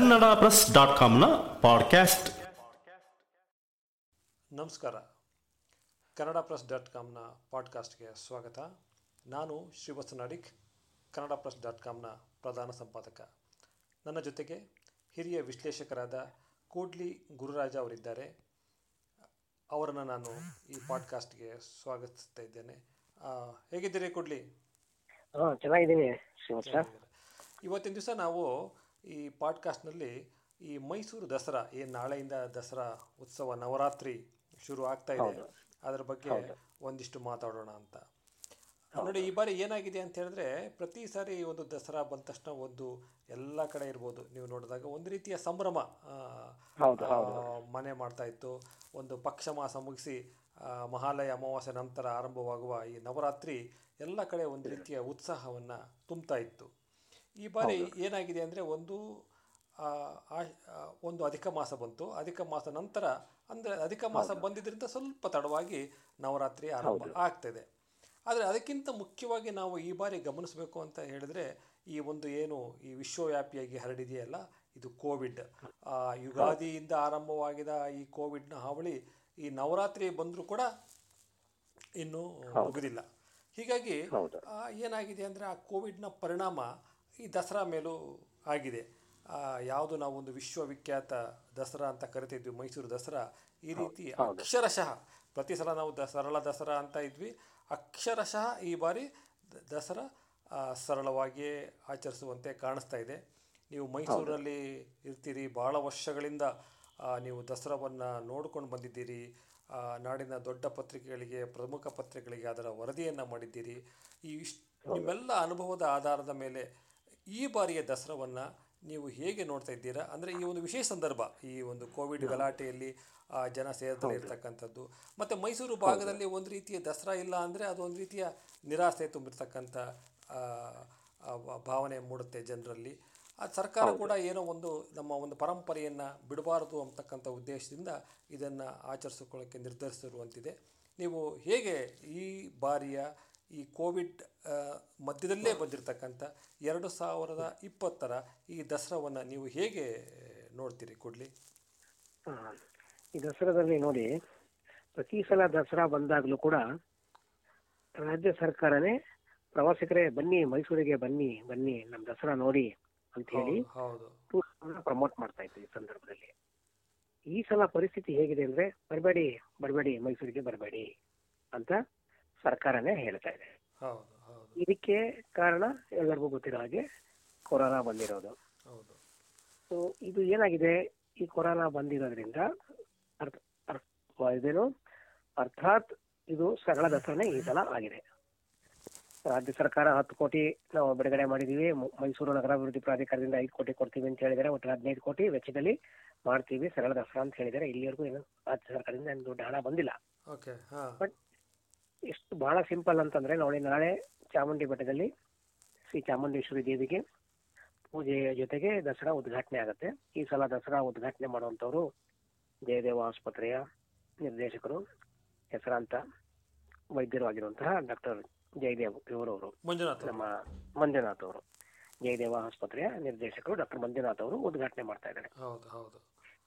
Kannada press dot ಕಾಮ್ನ podcast. ನಮಸ್ಕಾರ. Kannada press dot ಕಾಮ್ನ ಪಾಡ್ಕಾಸ್ಟ್ಗೆ ಸ್ವಾಗತ. ನಾನು ಶ್ರೀವತ್ಸ ನಾಡಿಕ್ ಕನ್ನಡ ಪ್ರೆಸ್ ಡಾಟ್ ಕಾಮ್ನ ಪ್ರಧಾನ ಸಂಪಾದಕ. ನನ್ನ ಜೊತೆಗೆ ಹಿರಿಯ ವಿಶ್ಲೇಷಕರಾದ ಕೂಡ್ಲಿ ಗುರುರಾಜ ಅವರಿದ್ದಾರೆ. ಅವರನ್ನು ನಾನು ಈ ಪಾಡ್ಕಾಸ್ಟ್ಗೆ ಸ್ವಾಗತಿಸ್ತಾ ಇದ್ದೇನೆ. ಹೇಗಿದ್ದೀರಿ ಕೂಡ್ಲಿ? ಹಾ ಚೆನ್ನಾಗಿದ್ದೀನಿ ಇವತ್ತಿನ ದಿವಸ ನಾವು ಈ ಪಾಡ್ಕಾಸ್ಟ್ನಲ್ಲಿ ಈ ಮೈಸೂರು ದಸರಾ ಏನು ನಾಳೆಯಿಂದ ದಸರಾ ಉತ್ಸವ ನವರಾತ್ರಿ ಶುರು ಆಗ್ತಾ ಇದೆ. ಅದರ ಬಗ್ಗೆ ಒಂದಿಷ್ಟು ಮಾತಾಡೋಣ ಅಂತ. ನೋಡಿ ಈ ಬಾರಿ ಏನಾಗಿದೆ ಅಂತ ಹೇಳಿದ್ರೆ ಪ್ರತಿ ಸಾರಿ ಒಂದು ದಸರಾ ಬಂದ ತಕ್ಷಣ ಒಂದು ಎಲ್ಲ ಕಡೆ ಇರ್ಬೋದು. ನೀವು ನೋಡಿದಾಗ ಒಂದು ರೀತಿಯ ಸಂಭ್ರಮ ಮನೆ ಮಾಡ್ತಾ ಇತ್ತು. ಒಂದು ಪಕ್ಷ ಮಾಸ ಮುಗಿಸಿ ಮಹಾಲಯ ಅಮಾವಾಸ್ಯೆ ನಂತರ ಆರಂಭವಾಗುವ ಈ ನವರಾತ್ರಿ ಎಲ್ಲ ಕಡೆ ಒಂದು ರೀತಿಯ ಉತ್ಸಾಹವನ್ನು ತುಂಬ್ತಾ ಇತ್ತು. ಈ ಬಾರಿ ಏನಾಗಿದೆ ಅಂದರೆ ಒಂದು ಒಂದು ಅಧಿಕ ಮಾಸ ಬಂತು. ಅಧಿಕ ಮಾಸ ನಂತರ ಅಂದರೆ ಅಧಿಕ ಮಾಸ ಬಂದಿದ್ದರಿಂದ ಸ್ವಲ್ಪ ತಡವಾಗಿ ನವರಾತ್ರಿ ಆರಂಭ ಆಗ್ತದೆ. ಆದರೆ ಅದಕ್ಕಿಂತ ಮುಖ್ಯವಾಗಿ ನಾವು ಈ ಬಾರಿ ಗಮನಿಸಬೇಕು ಅಂತ ಹೇಳಿದ್ರೆ ಈ ಒಂದು ಏನು ಈ ವಿಶ್ವವ್ಯಾಪಿಯಾಗಿ ಹರಡಿದೆಯಲ್ಲ ಇದು ಕೋವಿಡ್. ಆ, ಯುಗಾದಿಯಿಂದ ಆರಂಭವಾಗಿದ ಈ ಕೋವಿಡ್ನ ಹಾವಳಿ ಈ ನವರಾತ್ರಿ ಬಂದರೂ ಕೂಡ ಇನ್ನೂ ಮುಗಿದಿಲ್ಲ. ಹೀಗಾಗಿ ಏನಾಗಿದೆ ಅಂದರೆ ಆ ಕೋವಿಡ್ನ ಪರಿಣಾಮ ಈ ದಸರಾ ಮೇಲೂ ಆಗಿದೆ. ಯಾವುದು ನಾವು ಒಂದು ವಿಶ್ವವಿಖ್ಯಾತ ದಸರಾ ಅಂತ ಕರಿತಿದ್ವಿ ಮೈಸೂರು ದಸರಾ ಈ ರೀತಿ ಅಕ್ಷರಶಃ ಪ್ರತಿ ಸಲ ನಾವು ದ ಸರಳ ದಸರಾ ಅಂತ ಇದ್ವಿ. ಅಕ್ಷರಶಃ ಈ ಬಾರಿ ದಸರಾ ಸರಳವಾಗಿಯೇ ಆಚರಿಸುವಂತೆ ಕಾಣಿಸ್ತಾ ಇದೆ. ನೀವು ಮೈಸೂರಲ್ಲಿ ಇರ್ತೀರಿ ಭಾಳ ವರ್ಷಗಳಿಂದ ನೀವು ದಸರಾವನ್ನು ನೋಡ್ಕೊಂಡು ಬಂದಿದ್ದೀರಿ. ನಾಡಿನ ದೊಡ್ಡ ಪತ್ರಿಕೆಗಳಿಗೆ ಪ್ರಮುಖ ಪತ್ರಿಕೆಗಳಿಗೆ ಅದರ ವರದಿಯನ್ನು ಮಾಡಿದ್ದೀರಿ. ಈ ಇಷ್ಟು ನಿಮ್ಮೆಲ್ಲ ಅನುಭವದ ಆಧಾರದ ಮೇಲೆ ಈ ಬಾರಿಯ ದಸರಾವನ್ನು ನೀವು ಹೇಗೆ ನೋಡ್ತಾ ಇದ್ದೀರಾ? ಅಂದರೆ ಈ ಒಂದು ವಿಶೇಷ ಸಂದರ್ಭ ಈ ಒಂದು ಕೋವಿಡ್ ಗಲಾಟೆಯಲ್ಲಿ ಜನ ಸೇರ್ದಲೇ ಇರ್ತಕ್ಕಂಥದ್ದು. ಮತ್ತು ಮೈಸೂರು ಭಾಗದಲ್ಲಿ ಒಂದು ರೀತಿಯ ದಸರಾ ಇಲ್ಲ ಅಂದರೆ ಅದು ಒಂದು ರೀತಿಯ ನಿರಾಸೆ ತುಂಬಿರ್ತಕ್ಕಂಥ ಭಾವನೆ ಮೂಡುತ್ತೆ ಜನರಲ್ಲಿ. ಆ ಸರ್ಕಾರ ಕೂಡ ಏನೋ ಒಂದು ನಮ್ಮ ಒಂದು ಪರಂಪರೆಯನ್ನು ಬಿಡಬಾರದು ಅಂತಕ್ಕಂಥ ಉದ್ದೇಶದಿಂದ ಇದನ್ನು ಆಚರಿಸಿಕೊಳ್ಳೋಕ್ಕೆ ನಿರ್ಧರಿಸಿರುವಂತಿದೆ. ನೀವು ಹೇಗೆ ಈ ಬಾರಿಯ ಈ ಕೋವಿಡ್ ಮಧ್ಯದಲ್ಲೇ ಬಂದಿರತಕ್ಕಂಥ ಎರಡು ಸಾವಿರದ ಇಪ್ಪತ್ತರ ಈ ದಸರಾವನ್ನು ನೀವು ಹೇಗೆ ನೋಡ್ತೀರಿ ಕೊಡ್ಲಿ ಹಾ. ಈ ದಸರಾದಲ್ಲಿ ನೋಡಿ ಪ್ರತಿ ಸಲ ದಸರಾ ಬಂದಾಗಲೂ ಕೂಡ ರಾಜ್ಯ ಸರ್ಕಾರನೇ ಪ್ರವಾಸಿಗರೇ ಬನ್ನಿ ಮೈಸೂರಿಗೆ ಬನ್ನಿ ಬನ್ನಿ ನಮ್ಮ ದಸರಾ ನೋಡಿ ಅಂತ ಹೇಳಿ ಪ್ರಮೋಟ್ ಮಾಡ್ತಾ ಇತ್ತು ಈ ಸಂದರ್ಭದಲ್ಲಿ ಈ ಸಲ ಪರಿಸ್ಥಿತಿ ಹೇಗಿದೆ ಅಂದ್ರೆ ಬರಬೇಡಿ ಬರಬೇಡಿ ಮೈಸೂರಿಗೆ ಬರಬೇಡಿ ಅಂತ ಸರ್ಕಾರನೇ ಹೇಳ್ತಾ ಇದೆ. ಇದಕ್ಕೆ ಕಾರಣ ಎಲ್ಲರಿಗೂ ಗೊತ್ತಿರೋ ಹಾಗೆ ಕೊರೋನಾ ಬಂದಿರೋದು. ಹೌದು. ಸೊ ಇದು ಏನಾಗಿದೆ? ಈ ಕೊರೋನಾ ಬಂದಿರೋದ್ರಿಂದ ಇದೇನು? ಅರ್ಥಾತ್ ಇದು ಸರಳ ದಸರಾನೇ ಈ ಸಲ ಆಗಿದೆ. ರಾಜ್ಯ ಸರ್ಕಾರ ಹತ್ತು ಕೋಟಿ ನಾವು ಬಿಡುಗಡೆ ಮಾಡಿದೀವಿ ಮೈಸೂರು ನಗರಾಭಿವೃದ್ಧಿ ಪ್ರಾಧಿಕಾರದಿಂದ ಐದು ಕೋಟಿ ಕೊಡ್ತೀವಿ ಅಂತ ಹೇಳಿದರೆ ಒಟ್ಟು ಹದಿನೈದು ಕೋಟಿ ವೆಚ್ಚದಲ್ಲಿ ಮಾಡ್ತೀವಿ. ಸರಳ ದಸರಾ ಅಂತ ಹೇಳಿದರೆ ಇಲ್ಲಿವರೆಗೂ ಏನು ರಾಜ್ಯ ಸರ್ಕಾರದಿಂದ ಏನು ದೊಡ್ಡ ಹಣ ಬಂದಿಲ್ಲ. ಬಟ್ ಎಷ್ಟು ಬಹಳ ಸಿಂಪಲ್ ಅಂತಂದ್ರೆ ನೋಡಿ ನಾಳೆ ಚಾಮುಂಡಿ ಬೆಟ್ಟದಲ್ಲಿ ಶ್ರೀ ಚಾಮುಂಡೇಶ್ವರಿ ದೇವಿಗೆ ಪೂಜೆಯ ಜೊತೆಗೆ ದಸರಾ ಉದ್ಘಾಟನೆ ಆಗುತ್ತೆ. ಈ ಸಲ ದಸರಾ ಉದ್ಘಾಟನೆ ಮಾಡುವಂಥವ್ರು ಜಯದೇವ ಆಸ್ಪತ್ರೆಯ ನಿರ್ದೇಶಕರು ಹೆಸರಾಂತ ವೈದ್ಯರು ಆಗಿರುವಂತಹ ಡಾಕ್ಟರ್ ಜಯದೇವ್ ಇವರವರು ಮಂಜುನಾಥ್ ನಮ್ಮ ಮಂಜುನಾಥ್ ಅವರು. ಜಯದೇವ ಆಸ್ಪತ್ರೆಯ ನಿರ್ದೇಶಕರು ಡಾಕ್ಟರ್ ಮಂಜುನಾಥ್ ಅವರು ಉದ್ಘಾಟನೆ ಮಾಡ್ತಾ ಇದ್ದಾರೆ.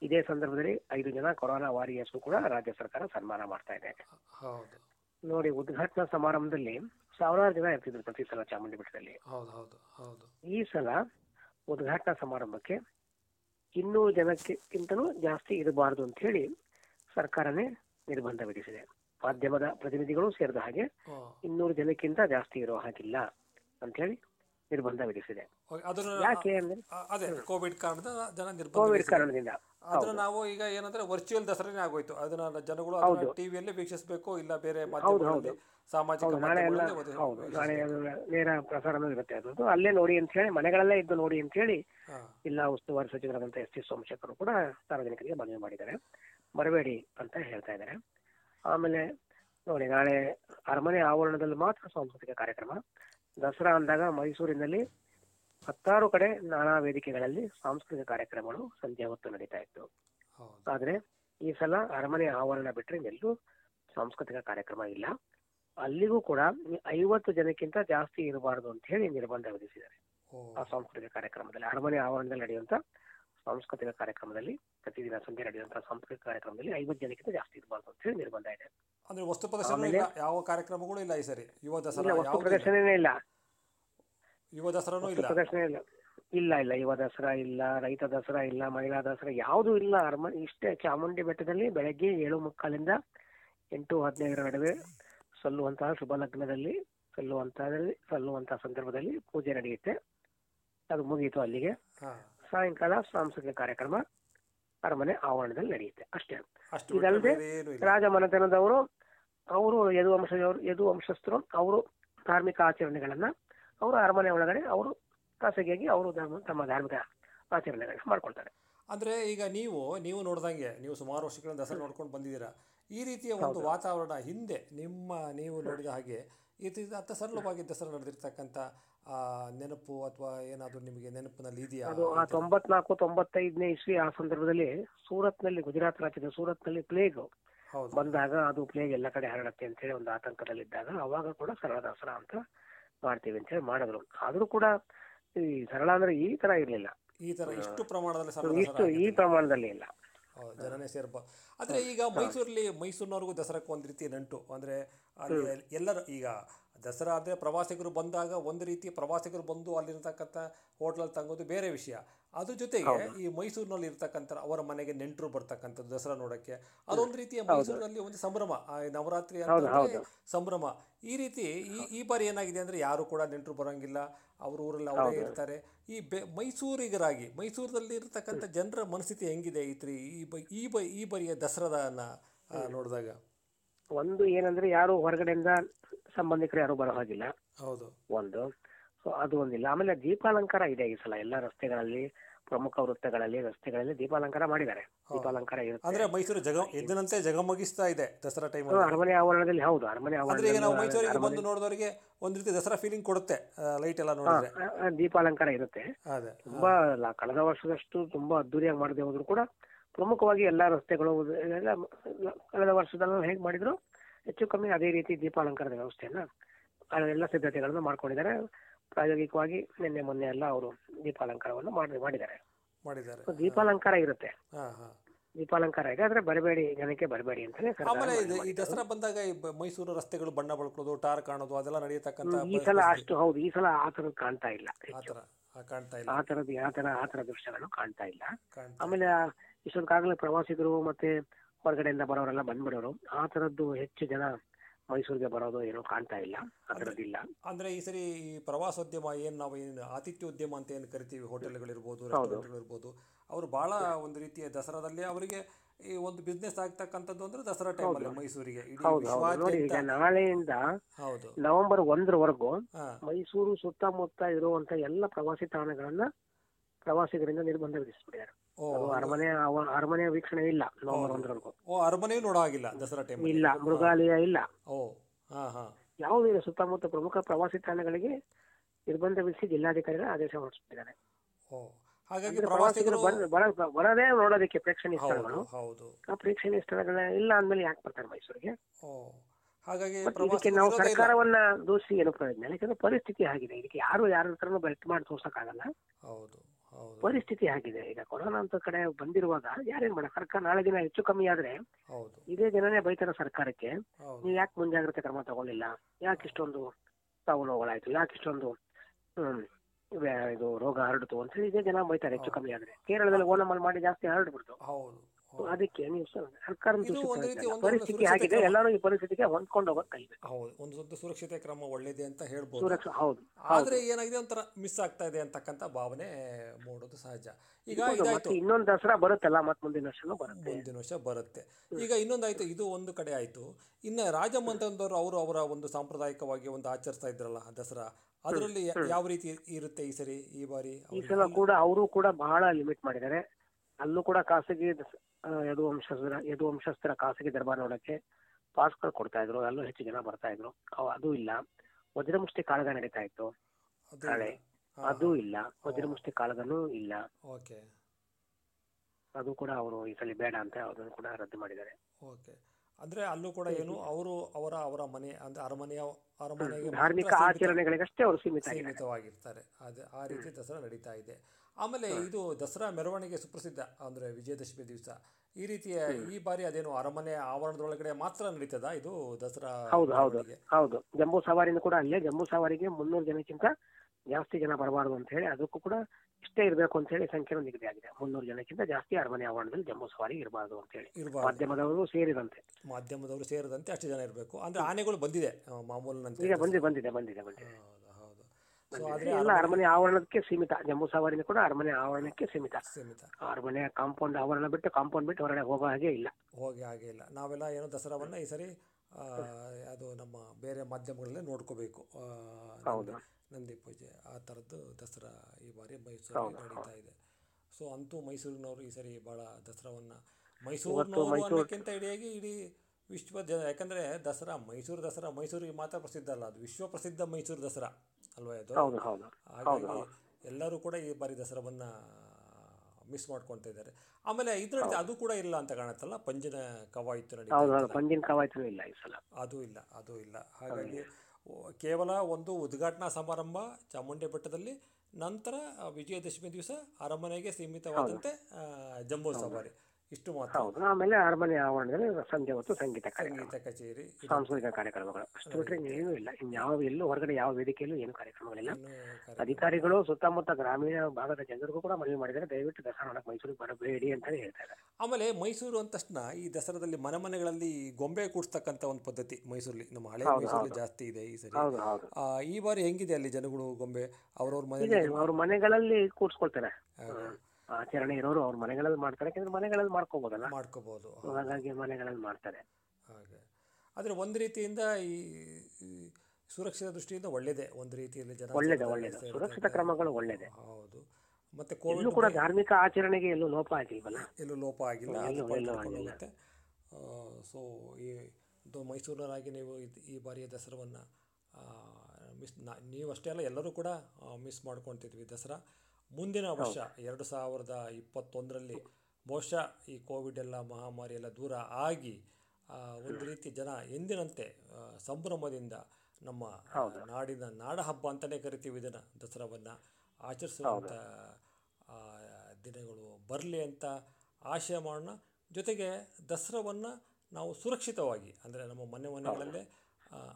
ಇದೇ ಸಂದರ್ಭದಲ್ಲಿ ಐದು ಜನ ಕೊರೋನಾ ವಾರಿಯರ್ಸ್ ಕೂಡ ರಾಜ್ಯ ಸರ್ಕಾರ ಸನ್ಮಾನ ಮಾಡ್ತಾ ಇದೆ. ಹೌದು. ನೋಡಿ ಉದ್ಘಾಟನಾ ಸಮಾರಂಭದಲ್ಲಿ ಸಾವಿರಾರು ಜನ ಇರ್ತಿದ್ರು ಪ್ರತಿ ಸಲ ಚಾಮುಂಡಿ ಬೆಟ್ಟದಲ್ಲಿ. ಹೌದು ಹೌದು ಹೌದು. ಈ ಸಲ ಉದ್ಘಾಟನಾ ಸಮಾರಂಭಕ್ಕೆ ಇನ್ನೂರು ಜನಕ್ಕಿಂತಲೂ ಜಾಸ್ತಿ ಇರಬಾರದು ಅಂತ ಹೇಳಿ ಸರ್ಕಾರನೇ ನಿರ್ಬಂಧ ವಿಧಿಸಿದೆ. ಮಾಧ್ಯಮದ ಪ್ರತಿನಿಧಿಗಳು ಸೇರಿದ ಹಾಗೆ ಇನ್ನೂರು ಜನಕ್ಕಿಂತ ಜಾಸ್ತಿ ಇರೋ ಹಾಗಿಲ್ಲ ಅಂತ ಹೇಳಿ ನಿರ್ಬಂಧ ವಿಧಿಸಿದೆ ಯಾಕೆ ಅಂದ್ರೆ ಅದೇ ಕೋವಿಡ್ ಕಾರಣದ ಜನ ನಿರ್ಬಂಧ ಕೋವಿಡ್ ಕಾರಣದಿಂದ. ಅದನ್ನ ನಾವು ಈಗ ಏನಂದ್ರೆ ವರ್ಚುವಲ್ ದಸರಾನೇ ಆಗೋಯ್ತು. ಅದನ್ನ ಜನಗಳು ಟಿವಿಯಲ್ಲಿ ವೀಕ್ಷಿಸಬೇಕು ಇಲ್ಲ ಬೇರೆ ಮಾಧ್ಯಮಗಳಲ್ಲಿ ಸಾಮಾಜಿಕ ಹೌದು ನಾಳೆ ನೇರ ಪ್ರಸಾರನೂ ಇರುತ್ತೆ. ಅದು ಅಲ್ಲೇ ನೋಡಿ ಅಂತ ಹೇಳಿ ಮನೆಗಳಲ್ಲೇ ಇದ್ದು ನೋಡಿ ಅಂತ ಹೇಳಿ ಇಲ್ಲ ಜಿಲ್ಲಾ ಉಸ್ತುವಾರಿ ಸಚಿವರಾದಂತಹ ಎಸ್ ಟಿ ಸೋಮಶೇಖರ್ ಕೂಡ ಸಾರ್ವಜನಿಕರಿಗೆ ಮನವಿ ಮಾಡಿದ್ದಾರೆ. ಬರಬೇಡಿ ಅಂತ ಹೇಳ್ತಾ ಇದ್ದಾರೆ. ಆಮೇಲೆ ನೋಡಿ ನಾಳೆ ಅರಮನೆ ಆವರಣದಲ್ಲಿ ಮಾತ್ರ ಸಾಂಸ್ಕೃತಿಕ ಕಾರ್ಯಕ್ರಮ. ದಸರಾ ಅಂದಾಗ ಮೈಸೂರಿನಲ್ಲಿ ಹತ್ತಾರು ಕಡೆ ನಾನಾ ವೇದಿಕೆಗಳಲ್ಲಿ ಸಾಂಸ್ಕೃತಿಕ ಕಾರ್ಯಕ್ರಮಗಳು ಸಂಜೆ ಹೊತ್ತು ನಡೀತಾ ಇತ್ತು. ಆದ್ರೆ ಈ ಸಲ ಅರಮನೆ ಆವರಣ ಬಿಟ್ರೆ ಎಲ್ಲೂ ಸಾಂಸ್ಕೃತಿಕ ಕಾರ್ಯಕ್ರಮ ಇಲ್ಲ. ಅಲ್ಲಿಗೂ ಕೂಡ ಐವತ್ತು ಜನಕ್ಕಿಂತ ಜಾಸ್ತಿ ಇರಬಾರದು ಅಂತ ಹೇಳಿ ನಿರ್ಬಂಧ ವಿಧಿಸಿದ್ದಾರೆ. ಆ ಸಾಂಸ್ಕೃತಿಕ ಕಾರ್ಯಕ್ರಮದಲ್ಲಿ ಅರಮನೆ ಆವರಣದಲ್ಲಿ ನಡೆಯುವಂತ ಸಾಂಸ್ಕೃತಿಕ ಕಾರ್ಯಕ್ರಮದಲ್ಲಿ ಪ್ರತಿದಿನ ಸಂಜೆ ನಡೆಯುವಂತಹ ಸಾಂಸ್ಕೃತಿಕ ಕಾರ್ಯಕ್ರಮದಲ್ಲಿ ಐವತ್ತು ಜನಕ್ಕಿಂತ ಜಾಸ್ತಿ ಇರಬಾರ್ದು ಅಂತ ಹೇಳಿ ನಿರ್ಬಂಧ ಇದೆ. ಅಂದ್ರೆ ವಸ್ತು ಪ್ರದರ್ಶನ ಇಲ್ಲ ಯಾವ ಕಾರ್ಯಕ್ರಮಗಳು ಇಲ್ಲ ಈ ಸರಿ? ಯುವ ದಸರಾ ವಸ್ತು. ಪ್ರದರ್ಶನನೇ ಇಲ್ಲ. ಯುವ ದಸರಾನೂ ಇಲ್ಲ? ಪ್ರದರ್ಶನ ಇಲ್ಲ. ಇಲ್ಲ ಇಲ್ಲ ಯುವ ದಸರಾ ಇಲ್ಲ ರೈತ ದಸರಾ ಇಲ್ಲ ಮಹಿಳಾ ದಸರಾ ಯಾವುದು ಇಲ್ಲ. ಇಷ್ಟೇ ಚಾಮುಂಡಿ ಬೆಟ್ಟದಲ್ಲಿ ಬೆಳಗ್ಗೆ ಏಳು ಮುಕ್ಕಾಲಿಂದ ಎಂಟು ಹದಿನೈದರ ನಡುವೆ ಸಲ್ಲುವಂತಹ ಶುಭ ಲಗ್ನದಲ್ಲಿ ಸಲ್ಲುವಂತಹದಲ್ಲಿ ಸಲ್ಲುವಂತಹ ಸಂದರ್ಭದಲ್ಲಿ ಪೂಜೆ ನಡೆಯುತ್ತೆ. ಅದು ಮುಗಿಯಿತು ಅಲ್ಲಿಗೆ. ಹಾ. ಸಾಯಂಕಾಲ ಸಾಂಸ್ಕೃತಿಕ ಕಾರ್ಯಕ್ರಮ ಅರಮನೆ ಆವರಣದಲ್ಲಿ ನಡೆಯುತ್ತೆ. ಅಷ್ಟೇ. ಇದಲ್ಲದೆ ರಾಜಮನೆತನದವರು ಅವರು ಯದು ವಂಶ ಯದು ವಂಶಸ್ಥರು ಅವರು ಧಾರ್ಮಿಕ ಆಚರಣೆಗಳನ್ನ ಅವರು ಅರಮನೆ ಒಳಗಡೆ ಅವರು ಖಾಸಗಿಯಾಗಿ ಅವರು ತಮ್ಮ ಧಾರ್ಮಿಕ ಆಚರಣೆಗಳನ್ನ ಮಾಡ್ಕೊಳ್ತಾರೆ. ಅಂದ್ರೆ ಈಗ ನೀವು ನೀವು ನೋಡ್ದಂಗೆ ನೀವು ಸುಮಾರು ವರ್ಷಗಳಿಂದ ದಸರಾ ನೋಡ್ಕೊಂಡು ಬಂದಿದ್ದೀರಾ ಈ ರೀತಿಯ ಒಂದು ವಾತಾವರಣ ಹಿಂದೆ ನಿಮ್ಮ ನೀವು ನೋಡಿದ ಹಾಗೆ ಈ ರೀತಿ ಅತ್ತ ಸರಳವಾಗಿ ದಸರಾ ನಡೆದಿರ್ತಕ್ಕಂಥ ನೆನಪು ಅಥವಾ ಏನಾದರೂ ನಿಮಗೆ ನೆನಪಿನಲ್ಲಿ ಇದೆಯಾ? ಅದು ಆ ತೊಂಬತ್ನಾಲ್ಕು ತೊಂಬತ್ತೈದನೇ ಇಸ್ವಿ ಆ ಸಂದರ್ಭದಲ್ಲಿ ಸೂರತ್ನಲ್ಲಿ ಗುಜರಾತ್ ರಾಜ್ಯದ ಸೂರತ್ನಲ್ಲಿ ಪ್ಲೇಗ್ ಹೌದು. ಬಂದಾಗ ಅದು ಪ್ಲೇಗ್ ಎಲ್ಲ ಕಡೆ ಹರಡತ್ತೆ ಅಂತ ಹೇಳಿ ಒಂದು ಆತಂಕದಲ್ಲಿದ್ದಾಗ ಅವಾಗ ಕೂಡ ಸರಳ ದಸರಾ ಅಂತ ಮಾಡ್ತೀವಿ ಅಂತ ಹೇಳಿ ಮಾಡಿದ್ರು. ಆದ್ರೂ ಕೂಡ ಈ ಸರಳ ಅಂದ್ರೆ ಈ ತರ ಇರ್ಲಿಲ್ಲ. ಈ ತರ ಇಷ್ಟು ಪ್ರಮಾಣದಲ್ಲಿ ಸರಳ ಇಷ್ಟು ಈ ಪ್ರಮಾಣದಲ್ಲಿ ಇಲ್ಲ. ಹೌದು, ಜನನೇ ಸೇರ್ಪ. ಆದರೆ ಈಗ ಮೈಸೂರಲ್ಲಿ ಮೈಸೂರಿನವ್ರಿಗೂ ದಸರಾಕ್ಕೂ ಒಂದ್ ರೀತಿ ನಂಟು. ಅಂದರೆ ಅಲ್ಲಿ ಎಲ್ಲರೂ ಈಗ ದಸರಾ ಅಂದರೆ ಪ್ರವಾಸಿಗರು ಬಂದಾಗ ಒಂದು ರೀತಿ ಪ್ರವಾಸಿಗರು ಬಂದು ಅಲ್ಲಿರ್ತಕ್ಕಂಥ ಹೋಟ್ಲಲ್ಲಿ ತಂಗೋದು ಬೇರೆ ವಿಷಯ. ಅದ್ರ ಜೊತೆಗೆ ಈ ಮೈಸೂರಿನಲ್ಲಿ ಇರ್ತಕ್ಕಂಥ ಅವರ ಮನೆಗೆ ನೆಂಟರು ಬರ್ತಕ್ಕಂಥದ್ದು ದಸರಾ ನೋಡೋಕ್ಕೆ. ಅದೊಂದು ರೀತಿಯ ಮೈಸೂರಿನಲ್ಲಿ ಒಂದು ಸಂಭ್ರಮ. ನವರಾತ್ರಿ ಅಂತ ಸಂಭ್ರಮ. ಈ ರೀತಿ ಈ ಈ ಬಾರಿ ಏನಾಗಿದೆ ಅಂದರೆ ಯಾರು ಕೂಡ ನೆಂಟರು ಬರೋಂಗಿಲ್ಲ. ಅವ್ರ ಊರಲ್ಲಿ ಅವರೇ ಇರ್ತಾರೆ. ಈ ಬೆ ಮೈಸೂರಿಗರಾಗಿ ಮೈಸೂರಿನಲ್ಲಿ ಇರ್ತಕ್ಕಂಥ ಜನರ ಮನಸ್ಥಿತಿ ಹೆಂಗಿದೆ ಐತ್ರಿ ಈ ಬ ಈ ಬ ಈ ಬಾರಿಯ ದಸರಾದನ್ನ ನೋಡಿದಾಗ? ಒಂದು ಏನಂದ್ರೆ ಯಾರು ಹೊರಗಡೆಯಿಂದ ಸಂಬಂಧಿಕರು ಯಾರು ಬರೋ ಹಾಗಿಲ್ಲ. ಹೌದು. ಒಂದು. ಸೊ ಅದು ಒಂದಿಲ್ಲ. ಆಮೇಲೆ ದೀಪಾಲಂಕಾರ ಇದೆ ಈ ಸಲ ಎಲ್ಲ ರಸ್ತೆಗಳಲ್ಲಿ ಪ್ರಮುಖ ವೃತ್ತಗಳಲ್ಲಿ ರಸ್ತೆಗಳಲ್ಲಿ ದೀಪಾಲಂಕಾರ ಮಾಡಿದ್ದಾರೆ. ದೀಪಾಲಂಕಾರ ಇರುತ್ತೆ. ಅಂದ್ರೆ ಮೈಸೂರು ಜಗ ಎದ್ದಿನಂತೆ ಜಗಮಗಿಸ್ತಾ ಇದೆ ದಸರಾ ಟೈಮ್ ಅರಮನೆ ಆವರಣದಲ್ಲಿ ಹೌದು. ಅರಮನೆ ಆವರಣ ಬಂದು ನೋಡಿದವರಿಗೆ ಒಂದ್ ರೀತಿ ದಸರಾ ಫೀಲಿಂಗ್ ಕೊಡುತ್ತೆ ಲೈಟ್ ಎಲ್ಲ ನೋಡಿದ್ರೆ. ದೀಪಾಲಂಕಾರ ಇರುತ್ತೆ. ತುಂಬಾ ಕಳೆದ ವರ್ಷದಷ್ಟು ತುಂಬಾ ಅದ್ದೂರಿಯಾಗಿ ಮಾಡದೆ ಹೋದ್ರು ಕೂಡ ಪ್ರಮುಖವಾಗಿ ಎಲ್ಲಾ ರಸ್ತೆಗಳು ಎಲ್ಲ ಕಳೆದ ವರ್ಷದಲ್ಲೂ ಹೇಗೆ ಮಾಡಿದ್ರು ಹೆಚ್ಚು ಕಮ್ಮಿ ಅದೇ ರೀತಿ ದೀಪಾಲಂಕಾರದ ವ್ಯವಸ್ಥೆಯನ್ನ ಎಲ್ಲ ಸಿದ್ಧತೆಗಳನ್ನು ಮಾಡ್ಕೊಂಡಿದ್ದಾರೆ. ಪ್ರಾಯೋಗಿಕವಾಗಿ ನಿನ್ನೆ ಮೊನ್ನೆ ಎಲ್ಲ ಅವರು ದೀಪಾಲಂಕಾರವನ್ನು ಮಾಡಿ ಮಾಡಿದ್ದಾರೆ. ದೀಪಾಲಂಕಾರ ಇರುತ್ತೆ. ದೀಪಾಲಂಕಾರ ಇದೆ. ಆದ್ರೆ ಬರಬೇಡಿ ಜನಕ್ಕೆ ಬರಬೇಡಿ ಅಂತಾನೆ ಆಮೇಲೆ ಈ ದಸರಾ ಬಂದಾಗ ಮೈಸೂರು ರಸ್ತೆಗಳು ಬಣ್ಣ ಬಳ್ಕೊಳ್ಳೋದು ಟಾರ್ ಕಾಣೋದು ಅದೆಲ್ಲ ನಡೆಯತಕ್ಕಂತ ಈ ಸಲ ಅಷ್ಟು ಹೌದು ಈ ಸಲ ಆ ಥರದ್ದು ಕಾಣ್ತಾ ಇಲ್ಲ ಕಾಣ್ತಾ ಇಲ್ಲ. ಆ ತರದ ಆ ತರ ಆ ತರ ದೃಶ್ಯಗಳು ಕಾಣ್ತಾ ಇಲ್ಲ. ಆಮೇಲೆ ಇಷ್ಟೊಂದಾಗಲೇ ಪ್ರವಾಸಿಗರು ಮತ್ತೆ ಹೊರಗಡೆಯಿಂದ ಬರೋರೆಲ್ಲ ಬಂದ್ಬಿಡೋರು. ಆ ತರದ್ದು ಹೆಚ್ಚು ಜನ ಮೈಸೂರಿಗೆ ಬರೋದು ಏನೋ ಕಾಣ್ತಾ ಇಲ್ಲ. ಆ ಅಂದ್ರೆ ಈ ಸರಿ ಈ ಪ್ರವಾಸೋದ್ಯಮ ಏನ್ ನಾವು ಏನು ಆತಿಥ್ಯೋದ್ಯಮ ಅಂತ ಏನು ಕರಿತೀವಿ? ಹೋಟೆಲ್ಗಳಿರ್ಬೋದು ರೆಸ್ಟೋರೆಂಟ್ಗಳಿರ್ಬೋದು ಅವರು ಬಹಳ ಒಂದು ರೀತಿಯ ದಸರಾದಲ್ಲಿ ಅವರಿಗೆ ಈ ಒಂದು ಬಿಸ್ನೆಸ್ ಆಗ್ತಕ್ಕಂಥದ್ದು ಅಂದ್ರೆ ದಸರಾ ಟೈಮಲ್ಲಿ ಮೈಸೂರಿಗೆ. ಇಡೀ ಹೌದು ಹೌದು. ನೋಡಿ ಈಗ ವಿಶ್ವಾದ್ಯಂತ ನಾಳೆಯಿಂದ ಹೌದು. ನವೆಂಬರ್ ಒಂದರವರೆಗೂ ಹಾ. ಮೈಸೂರು ಸುತ್ತಮುತ್ತ ಇರುವಂತ ಎಲ್ಲ ಪ್ರವಾಸಿ ತಾಣಗಳನ್ನ ಪ್ರವಾಸಿಗರಿಂದ ನಿರ್ಬಂಧ ವಿಧಿಸ್ಬಿಟ್ಟಿದ್ದಾರೆ. ಓ ಅದು ಅರಮನೆ ಅವ- ಅರಮನೆ ವೀಕ್ಷಣೆ ಇಲ್ಲ ನವೆಂಬರ್ ಒಂದರವರೆಗೂ. ಓ ಅರಮನೆಯೂ ದಸರಾ ಟೈಮ್ ಇಲ್ಲ ಮೃಗಾಲಯ ಇಲ್ಲ. ಓ ಹಾ ಹಾ. ಯಾವುದೇ ಸುತ್ತಮುತ್ತ ಪ್ರಮುಖ ಪ್ರವಾಸಿ ತಾಣಗಳಿಗೆ ನಿರ್ಬಂಧ ವಿಧಿಸಿ ಜಿಲ್ಲಾಧಿಕಾರಿಗಳ ಆದೇಶ ಹೊರಡಿಸಿದ್ದಾರೆ ಓ ಹಾಗಾಗಿ ಪ್ರವಾಸಿಗರು ಪ್ರವಾಸಿಗರು ಬರ- ಬರ- ಬರದೇ ನೋಡೋದಕ್ಕೆ ಪ್ರೇಕ್ಷಣೀಯ ಸ್ಥಳಗಳು. ಹೌದು. ಆ ಪ್ರೇಕ್ಷಣೀಯ ಸ್ಥಳಗಳ ಇಲ್ಲ ಅಂದ್ಮೇಲೆ ಯಾಕೆ ಬರ್ತಾರೆ ಮೈಸೂರಿಗೆ? ಹಾಗಾಗಿ ಇದಕ್ಕೆ ನಾವು ಸರ್ಕಾರವನ್ನ ದೋಷಿ ಏನು ಪ್ರಯೋಜನ ಯಾಕಂದ್ರೆ ಪರಿಸ್ಥಿತಿ ಆಗಿದೆ. ಇದಕ್ಕೆ ಯಾರು ಯಾರ ಹತ್ರನೂ ಬೆಲ್ಟ್ ಮಾಡಿ ತೋರ್ಸಕ್ಕಾಗಲ್ಲ ಹೌದು ಪರಿಸ್ಥಿತಿ ಆಗಿದೆ. ಈಗ ಕೊರೋನಾ ಅಂತ ಕಡೆ ಬಂದಿರುವಾಗ ಯಾರೇನ್ ಮಾಡ ಸರ್ಕಾರ ನಾಳೆ ದಿನ ಹೆಚ್ಚು ಕಮ್ಮಿ ಆದ್ರೆ ಇದೇ ದಿನನೇ ಬೈತಾರ ಸರ್ಕಾರಕ್ಕೆ. ನೀವು ಯಾಕೆ ಮುಂಜಾಗ್ರತೆ ಕ್ರಮ ತಗೊಳ್ಳಿಲ್ಲ? ಯಾಕೆ ಇಷ್ಟೊಂದು ಸಾವು ನೋವುಗಳಾಯ್ತು ಯಾಕೆ ಇಷ್ಟೊಂದು ಇದು ರೋಗ ಹರಡಿತು ಅಂತ ಹೇಳಿ ಇದೇ ಜನ ಬೈತಾರೆ ಹೆಚ್ಚು ಕಮ್ಮಿ ಆದ್ರೆ. ಕೇರಳದಲ್ಲಿ ಓಣಮಲ್ಲಿ ಮಾಡಿ ಜಾಸ್ತಿ ಹರಡ್ಬಿಡ್ತು. ಹೌದು. ಅದಕ್ಕೆ ನೀವು ಸರ್ಕಾರ ಪರಿಸ್ಥಿತಿ ಆಗಿದೆ. ಎಲ್ಲರೂ ಈ ಪರಿಸ್ಥಿತಿಗೆ ಹೊಂದ್ಕೊಂಡು ಹೋಗೋದು ಕಲಿಬೇಕು ಹೌದು. ಒಂದು ಸ್ವಲ್ಪ ಸುರಕ್ಷತೆ ಕ್ರಮ ಒಳ್ಳೇದೆ ಅಂತ ಹೇಳ್ಬೋದು. ಹೌದು ಆದ್ರೆ ಏನಾಗಿದೆ? ಒಂಥರ ಮಿಸ್ ಆಗ್ತಾ ಇದೆ ಅಂತಕ್ಕಂತ ಭಾವನೆ ಮೂಡೋದು ಸಹಜ. ಈಗ ಇನ್ನೊಂದು ದಸರಾ ಬರುತ್ತಲ್ಲ ಮತ್ತೆ ಮುಂದಿನ ವರ್ಷನೂ ಬರುತ್ತೆ. ಮುಂದಿನ ವರ್ಷ ಬರುತ್ತೆ. ಈಗ ಇನ್ನೊಂದಾಯ್ತು. ಇದು ಒಂದು ಕಡೆ ಆಯ್ತು. ಇನ್ನು ರಾಜಮಂತಂದವರು ಅವರು ಅವರ ಒಂದು ಸಾಂಪ್ರದಾಯಿಕವಾಗಿ ಒಂದು ಆಚರಿಸ್ತಾ ಇದ್ರಲ್ಲ ದಸರಾ. ಅದರಲ್ಲಿ ಯಾವ ರೀತಿ ಇರುತ್ತೆ ಈ ಸರಿ ಈ ಬಾರಿ? ಈ ಸಲ ಕೂಡ ಅವರು ಕೂಡ ಬಹಳ ಲಿಮಿಟ್ ಮಾಡಿದ್ದಾರೆ. ಅಲ್ಲೂ ಕೂಡ ಖಾಸಗಿ ಯದುವಂಶಸ್ಥರ ಯದು ವಂಶಸ್ಥರ ಯದು ವಂಶಸ್ಥರ ಖಾಸಗಿ ದರ್ಬಾರ್ ನೋಡಕ್ಕೆ ಪಾಸ್ಗಳು ಕೊಡ್ತಾ ಇದ್ರು. ಅಲ್ಲೂ ಹೆಚ್ಚು ಜನ ಬರ್ತಾ ಇದ್ರು. ಅದು ಇಲ್ಲ. ವಜ್ರಮುಷ್ಟಿ ಕಾಳಗ ನಡೀತಾ ಇತ್ತು. ಅದು ನಾಳೆ ಅದು ಇಲ್ಲ. ವಜ್ರಮುಷ್ಟಿ ಕಾಳಗನೂ ಇಲ್ಲ. ಓಕೆ. ಅದು ಕೂಡ ಅವರು ಈ ಸಲ ಬೇಡ ಅಂತ ಅದನ್ನು ಕೂಡ ರದ್ದು ಮಾಡಿದ್ದಾರೆ. ಓಕೆ. ಅಂದ್ರೆ ಅಲ್ಲೂ ಕೂಡ ಏನು ಅವರು ಅವರ ಅವರ ಮನೆ ಅಂದ್ರೆ ಅರಮನೆಯ ಅರಮನೆಗೆ ಧಾರ್ಮಿಕ ಆಚರಣೆಗಳಿಗಷ್ಟೇ ಅವರು ಸೀಮಿತವಾಗಿರ್ತಾರೆ. ಅದೇ ಆ ರೀತಿ ದಸರಾ ನಡೀತಾ ಇದೆ. ಆಮೇಲೆ ಇದು ದಸರಾ ಮೆರವಣಿಗೆ ಸುಪ್ರಸಿದ್ಧ ಅಂದರೆ ವಿಜಯದಶಮಿ ದಿವಸ. ಈ ರೀತಿಯ ಈ ಬಾರಿ ಅದೇನು ಅರಮನೆ ಆವರಣದೊಳಗಡೆ ಮಾತ್ರ ನಡೀತದ ಇದು ದಸರಾ ಹೌದು ಹೌದು? ಹೌದು. ಜಂಬೂ ಸವಾರಿನೂ ಕೂಡ ಅಲ್ಲೇ ಜಂಬೂ ಸವಾರಿಗೆ ಮುನ್ನೂರು ಜನಕ್ಕಿಂತ ಜಾಸ್ತಿ ಜನ ಬರಬಾರ್ದು ಅಂತ ಹೇಳಿ ಅದಕ್ಕೂ ಕೂಡ ಇಷ್ಟೇ ಇರಬೇಕು ಅಂತ ಹೇಳಿ ಸಂಖ್ಯೆ ನಿಗದಿ ಆಗಿದೆ. ಮುನ್ನೂರು ಜನಕ್ಕಿಂತ ಜಾಸ್ತಿ ಅರಮನೆ ಆವರಣದಲ್ಲಿ ಜಂಬೂ ಸವಾರಿ ಇರಬಾರ್ದು ಅಂತ ಹೇಳಿ. ಮಾಧ್ಯಮದವರು ಸೇರಿದಂತೆ. ಮಾಧ್ಯಮದವರು ಸೇರಿದಂತೆ ಅಷ್ಟು ಜನ ಇರಬೇಕು. ಅಂದ್ರೆ ಆನೆಗಳು ಬಂದಿದೆ ಮಾಮೂಲಿನಂತೆ. ಈಗ ಬಂದಿದೆ ಬಂದಿದೆ ಬಂದಿದೆ. ಬಂದಿದೆ ಎಲ್ಲ ಅರಮನೆ ಆವರಣಕ್ಕೆ ಸೀಮಿತ. ಜಂಬೂ ಸವಾರಿನೂ ಕೂಡ ಅರಮನೆ ಆವರಣಕ್ಕೆ ಸೀಮಿತ. ಸೀಮಿತ. ಅರಮನೆ ಕಾಂಪೌಂಡ್ ಆವರಣ ಬಿಟ್ಟು ಕಾಂಪೌಂಡ್ ಬಿಟ್ಟು ಹೊರಗಡೆ ಹೋಗೋ ಹಾಗೆ ಇಲ್ಲ. ಹೋಗಿ ಹಾಗೆ ಇಲ್ಲ. ನಾವೆಲ್ಲ ಏನೋ ದಸರಾವನ್ನ ಈ ಸರಿ ಆ, ಅದು ನಮ್ಮ ಬೇರೆ ಮಾಧ್ಯಮಗಳಲ್ಲೇ ನೋಡ್ಕೋಬೇಕು. ಹೌದು. ನಂದಿ- ಪೂಜೆ ಆ ಥರದ್ದು ದಸರಾ ಈ ಬಾರಿ ಮೈಸೂರಲ್ಲಿ ನಡೀತಾ ಇದೆ. ಸೊ ಅಂತೂ ಮೈಸೂರಿನವರು ಈ ಸರಿ ಭಾಳ ದಸರಾವನ್ನು ಮೈಸೂರಿನವರು ಅನ್ನೋಕ್ಕಿಂತ ಇಡಿಯಾಗಿ ಇಡೀ ವಿಶ್ವ ಜನ. ಯಾಕಂದರೆ ದಸರಾ ಮೈಸೂರು ದಸರಾ ಮೈಸೂರಿಗೆ ಮಾತ್ರ ಪ್ರಸಿದ್ಧ ಅಲ್ಲ. ಅದು ವಿಶ್ವ ಪ್ರಸಿದ್ಧ ಮೈಸೂರು ದಸರಾ. ಅಲ್ವಾ ಇದು? ಹೌದು ಎಲ್ಲರೂ ಕೂಡ ಈ ಬಾರಿ ದಸರಾವನ್ನ ಮಿಸ್ ಮಾಡ್ಕೊಳ್ತಾ ಇದ್ದಾರೆ. ಆಮೇಲೆ ಇದ್ರಲ್ಲಿ ಅದು ಕೂಡ ಇಲ್ಲ ಅಂತ ಕಾಣುತ್ತಲ್ಲ? ಪಂಜಿನ ಕವಾಯಿತು ಹೌದು ಪಂಜಿನ ಕವಾಯತು ಇಲ್ಲ ಈ ಸಲ. ಅದು ಇಲ್ಲ ಅದು ಇಲ್ಲ. ಹಾಗಾಗಿ ಕೇವಲ ಒಂದು ಉದ್ಘಾಟನಾ ಸಮಾರಂಭ ಚಾಮುಂಡಿ ಬೆಟ್ಟದಲ್ಲಿ ನಂತರ ವಿಜಯದಶಮಿ ದಿವಸ ಅರಮನೆಗೆ ಸೀಮಿತವಾದಂತೆ ಆ, ಜಂಬೂ ಸವಾರಿ. ಇಷ್ಟು ಮಾತ್ರ. ಹೌದು ಆಮೇಲೆ ಅರಮನೆ ಆವರಣದಲ್ಲಿ ಸಂಜೆ ಮತ್ತು ಸಂಗೀತ ಕಾರ್ಯಕ್ರಮ. ಸಂಗೀತ ಕಚೇರಿ ಸಾಂಸ್ಕೃತಿಕ ಕಾರ್ಯಕ್ರಮಗಳು. ಅಷ್ಟು ಬಿಟ್ರೆ ಏನೂ ಇಲ್ಲ. ಇನ್ಯಾವ ಎಲ್ಲೂ ಹೊರಗಡೆ ಯಾವ ವೇದಿಕೆಯಲ್ಲೂ ಏನು ಕಾರ್ಯಕ್ರಮಗಳಿಲ್ಲ. ಅಧಿಕಾರಿಗಳು ಸುತ್ತಮುತ್ತ ಗ್ರಾಮೀಣ ಭಾಗದ ಜನರಿಗೂ ಕೂಡ ಮನವಿ ಮಾಡಿದರೆ ದಯವಿಟ್ಟು ದಸರಾ ನೋಡಕ್ಕೆ ಮೈಸೂರಿಗೆ ಬರಬೇಡಿ ಅಂತ ಹೇಳ್ತಾರೆ ಆಮೇಲೆ ಮೈಸೂರು ಅಂದ ತಕ್ಷಣ ಈ ದಸರಾದಲ್ಲಿ ಮನೆ ಮನೆಗಳಲ್ಲಿ ಗೊಂಬೆ ಕೂಡಿಸ್ತಕ್ಕಂಥ ಒಂದು ಪದ್ಧತಿ ಮೈಸೂರಲ್ಲಿ. ನಮ್ಮ ಹಳೆ ಮೈಸೂರಲ್ಲಿ ಜಾಸ್ತಿ ಇದೆ ಈ ಸರಿ. ಈ ಬಾರಿ ಹೆಂಗಿದೆ ಅಲ್ಲಿ ಜನಗಳು ಗೊಂಬೆ? ಅವ್ರವ್ರ ಮನೆ ಅವ್ರ ಮನೆಗಳಲ್ಲಿ ಕೂಡಿಸ್ಕೊಳ್ತಾರೆ. ಆಚರಣೆ ಇರೋರು ಅವ್ರ ಮನೆಗಳಲ್ಲಿ ಮಾಡ್ತಾರೆ. ಯಾಕಂದ್ರೆ ಮನೆಗಳಲ್ಲಿ ಮಾಡ್ಕೋಬೋದಲ್ಲ? ಮಾಡ್ಕೋಬಹುದು ಹಾಗಾಗಿ ಮನೆಗಳಲ್ಲಿ ಮಾಡ್ತಾರೆ. ಹಾಗೆ. ಆದರೆ ಒಂದು ರೀತಿಯಿಂದ ಈ ಸುರಕ್ಷಿತ ದೃಷ್ಟಿಯಿಂದ ಒಳ್ಳೇದೇ. ಒಂದ್ ರೀತಿಯಲ್ಲಿ ಜನ ಒಳ್ಳೇದೇ ಒಳ್ಳೇದು. ಸುರಕ್ಷಿತ ಕ್ರಮಗಳು ಒಳ್ಳೇದೇ. ಹೌದು. ಮತ್ತೆ ಕೋವಿಡ್ ಕೂಡ ಧಾರ್ಮಿಕ ಆಚರಣೆಗೆ ಎಲ್ಲೂ ಲೋಪ ಆಗಿಲ್ವಲ್ಲ? ಎಲ್ಲೂ ಲೋಪ ಆಗಿಲ್ಲ. ಹೋಗುತ್ತೆ. ಸೊ ಈ ಮೈಸೂರಿನವರಾಗಿ ನೀವು ಈ ಬಾರಿಯ ದಸರಾವನ್ನು ಮಿಸ್ ನೀವಷ್ಟೇ ಅಲ್ಲ ಎಲ್ಲರೂ ಕೂಡ ಮಿಸ್ ಮಾಡ್ಕೊತಿದ್ವಿ ದಸರಾ. ಮುಂದಿನ ವರ್ಷ ಎರಡು ಸಾವಿರದ ಇಪ್ಪತ್ತೊಂದರಲ್ಲಿ ಬಹುಶಃ ಈ ಕೋವಿಡ್ ಎಲ್ಲ ಮಹಾಮಾರಿ ಎಲ್ಲ ದೂರ ಆಗಿ ಒಂದು ರೀತಿ ಜನ ಎಂದಿನಂತೆ ಸಂಭ್ರಮದಿಂದ ನಮ್ಮ ನಾಡಿನ ನಾಡ ಹಬ್ಬ ಅಂತಲೇ ಕರಿತೀವಿ ಇದನ್ನು ದಸರಾವನ್ನು. ಆಚರಿಸುವಂಥ ದಿನಗಳು ಬರಲಿ ಅಂತ ಆಶಯ ಮಾಡೋಣ. ಜೊತೆಗೆ ದಸರಾವನ್ನು ನಾವು ಸುರಕ್ಷಿತವಾಗಿ ಅಂದರೆ ನಮ್ಮ ಮನೆ ಮನೆಗಳಲ್ಲೇ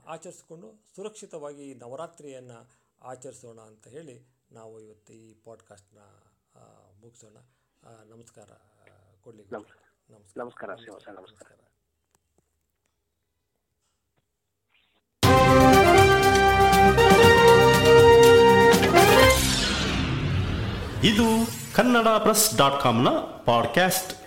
ಆಚರಿಸ್ಕೊಂಡು ಸುರಕ್ಷಿತವಾಗಿ ಈ ನವರಾತ್ರಿಯನ್ನು ಆಚರಿಸೋಣ ಅಂತ ಹೇಳಿ ನಾವು ಇವತ್ತು ಈ ಪಾಡ್ಕಾಸ್ಟ್ನ ಮುಗಿಸೋಣ. ನಮಸ್ಕಾರ ಕೊಡ್ಲಿಕ್ಕೆ ನಮಸ್ಕಾರ. ನಮಸ್ಕಾರ. ನಮಸ್ಕಾರ ಇದು ಕನ್ನಡ ಪ್ರೆಸ್ ಡಾಟ್ ಕಾಮ್ನ ಪಾಡ್ಕ್ಯಾಸ್ಟ್